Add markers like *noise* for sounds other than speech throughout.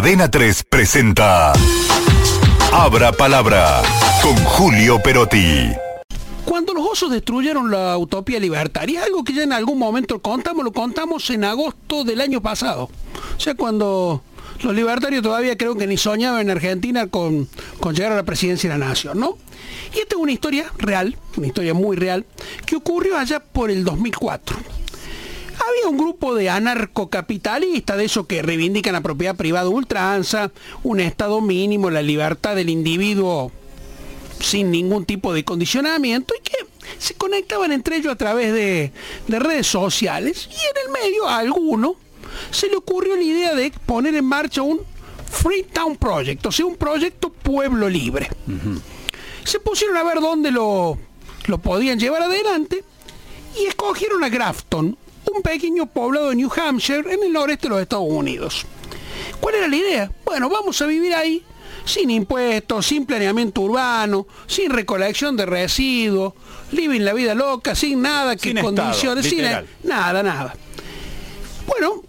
Adena 3 presenta Abra Palabra con Julio Perotti. Cuando los osos destruyeron la utopía libertaria, algo que ya en algún momento contamos, lo contamos en agosto del año pasado. O sea, cuando los libertarios todavía creo que ni soñaban en Argentina con, con llegar a la presidencia de la nación, ¿no? Y esta es una historia real, una historia muy real, que ocurrió allá por el 2004 había un grupo de anarcocapitalistas, de esos que reivindican la propiedad privada ultranza, un Estado mínimo, la libertad del individuo sin ningún tipo de condicionamiento y que se conectaban entre ellos a través de, redes sociales y en el medio a alguno se le ocurrió la idea de poner en marcha un Freetown Project, o sea, un proyecto pueblo libre. Se pusieron a ver dónde lo, lo podían llevar adelante y escogieron a Grafton, un pequeño poblado de New Hampshire en el noreste de los Estados Unidos. ¿Cuál era la idea? Bueno, vamos a vivir ahí sin impuestos, sin planeamiento urbano, sin recolección de residuos, living la vida loca, sin nada que condiciones, sin nada, nada. Bueno,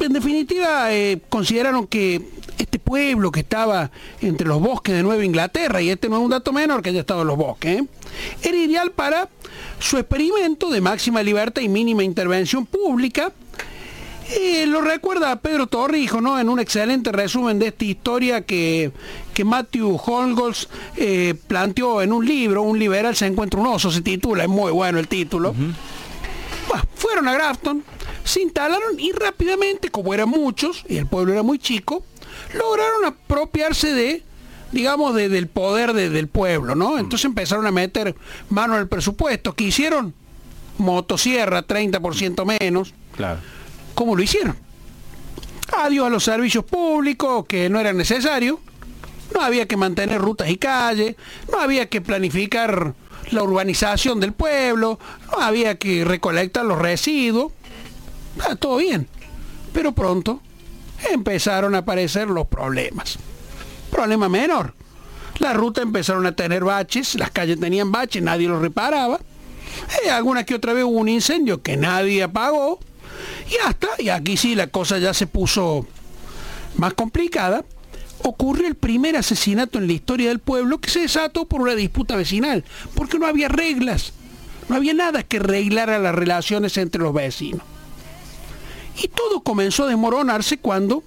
en definitiva eh, consideraron que este pueblo que estaba entre los bosques de Nueva Inglaterra, y este no es un dato menor que haya estado en los bosques, ¿eh? era ideal para su experimento de máxima libertad y mínima intervención pública. Eh, lo recuerda Pedro Torrijo, ¿no? En un excelente resumen de esta historia que, Matthew Holgos eh, planteó en un libro, Un liberal se encuentra un oso, se titula, es muy bueno el título. fueron a Grafton, se instalaron y rápidamente, como eran muchos, y el pueblo era muy chico, lograron apropiarse de digamos, del poder del pueblo, ¿no? Entonces empezaron a meter mano al presupuesto. ¿Qué hicieron? Motosierra, 30% menos. Claro. ¿Cómo lo hicieron? Adiós a los servicios públicos, que no eran necesarios. No había que mantener rutas y calles, no había que planificar la urbanización del pueblo, no había que recolectar los residuos. Ah, todo bien. Pero pronto empezaron a aparecer los problemas problema menor. La ruta empezaron a tener baches, las calles tenían baches, nadie los reparaba. Eh, alguna que otra vez hubo un incendio que nadie apagó. Y hasta, y aquí sí la cosa ya se puso más complicada, ocurrió el primer asesinato en la historia del pueblo que se desató por una disputa vecinal, porque no había reglas, no había nada que arreglara las relaciones entre los vecinos. Y todo comenzó a desmoronarse cuando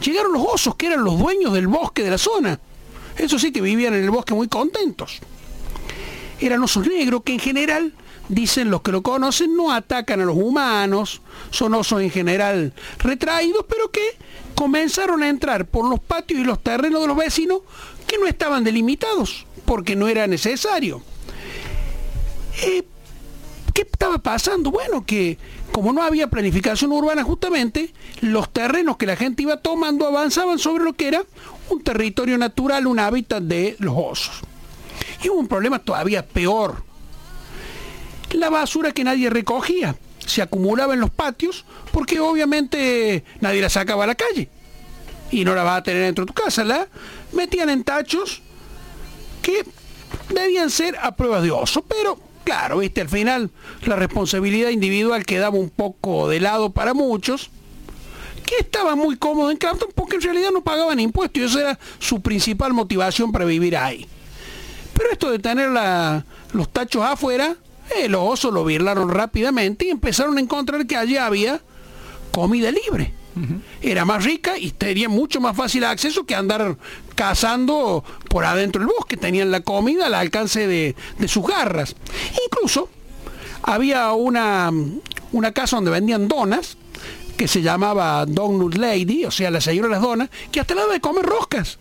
Llegaron los osos, que eran los dueños del bosque de la zona. Eso sí que vivían en el bosque muy contentos. Eran osos negros que en general, dicen los que lo conocen, no atacan a los humanos, son osos en general retraídos, pero que comenzaron a entrar por los patios y los terrenos de los vecinos que no estaban delimitados, porque no era necesario. Eh, ¿Qué estaba pasando? Bueno, que como no había planificación urbana justamente, los terrenos que la gente iba tomando avanzaban sobre lo que era un territorio natural, un hábitat de los osos. Y hubo un problema todavía peor. La basura que nadie recogía se acumulaba en los patios porque obviamente nadie la sacaba a la calle. Y no la vas a tener dentro de tu casa, la metían en tachos que debían ser a prueba de oso, pero Claro, viste, al final la responsabilidad individual quedaba un poco de lado para muchos, que estaban muy cómodos en Clapton porque en realidad no pagaban impuestos y esa era su principal motivación para vivir ahí. Pero esto de tener los tachos afuera, eh, los osos lo virlaron rápidamente y empezaron a encontrar que allí había comida libre. Era más rica y tenía mucho más fácil acceso que andar cazando por adentro del bosque. Tenían la comida al alcance de, sus garras. Incluso había una, una casa donde vendían donas que se llamaba Donut Lady, o sea, la señora de las donas, que hasta la de comer roscas.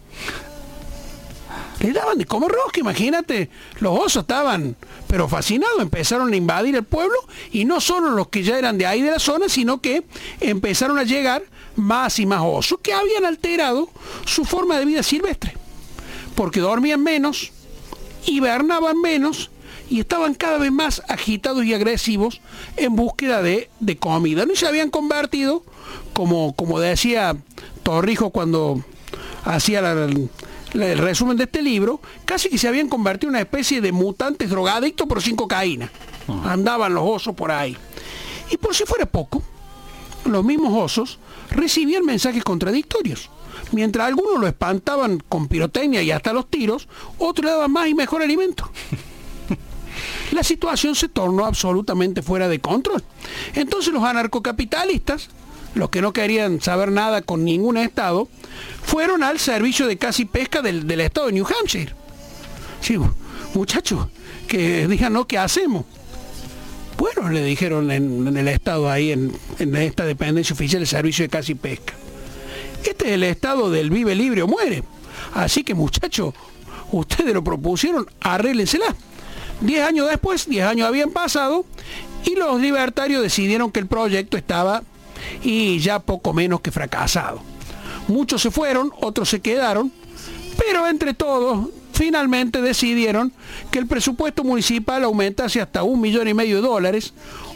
Le daban de comer rosca, imagínate. Los osos estaban, pero fascinados, empezaron a invadir el pueblo y no solo los que ya eran de ahí de la zona, sino que empezaron a llegar más y más osos que habían alterado su forma de vida silvestre. Porque dormían menos, hibernaban menos y estaban cada vez más agitados y agresivos en búsqueda de, comida. ¿no? se habían convertido, como, como decía Torrijo cuando hacía la, el resumen de este libro, casi que se habían convertido en una especie de mutantes drogadictos por sin cocaína. Ah. Andaban los osos por ahí. Y por si fuera poco, los mismos osos recibían mensajes contradictorios. mientras algunos lo espantaban con pirotecnia y hasta los tiros, otros le daban más y mejor alimento. *laughs* La situación se tornó absolutamente fuera de control. Entonces los anarcocapitalistas, los que no querían saber nada con ningún estado, fueron al servicio de casi pesca del, estado de New Hampshire. Sí, muchachos, que digan, no, ¿qué hacemos? Bueno, le dijeron en, el estado ahí, en, en, esta dependencia oficial del servicio de casi pesca. Este es el estado del vive libre o muere. Así que muchachos, ustedes lo propusieron, arréglensela. Diez años después, diez años habían pasado, y los libertarios decidieron que el proyecto estaba y ya poco menos que fracasado. Muchos se fueron, otros se quedaron, pero entre todos finalmente decidieron que el presupuesto municipal aumentase hasta un millón y medio de dólares,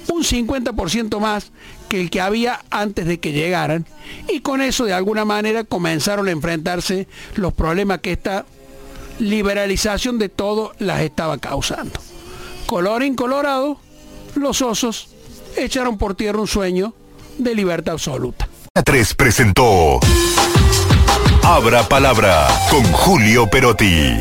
un 50% más que el que había antes de que llegaran, y con eso de alguna manera comenzaron a enfrentarse los problemas que esta liberalización de todo las estaba causando. Color incolorado, los osos echaron por tierra un sueño de libertad absoluta. 3 presentó Abra Palabra con Julio Perotti.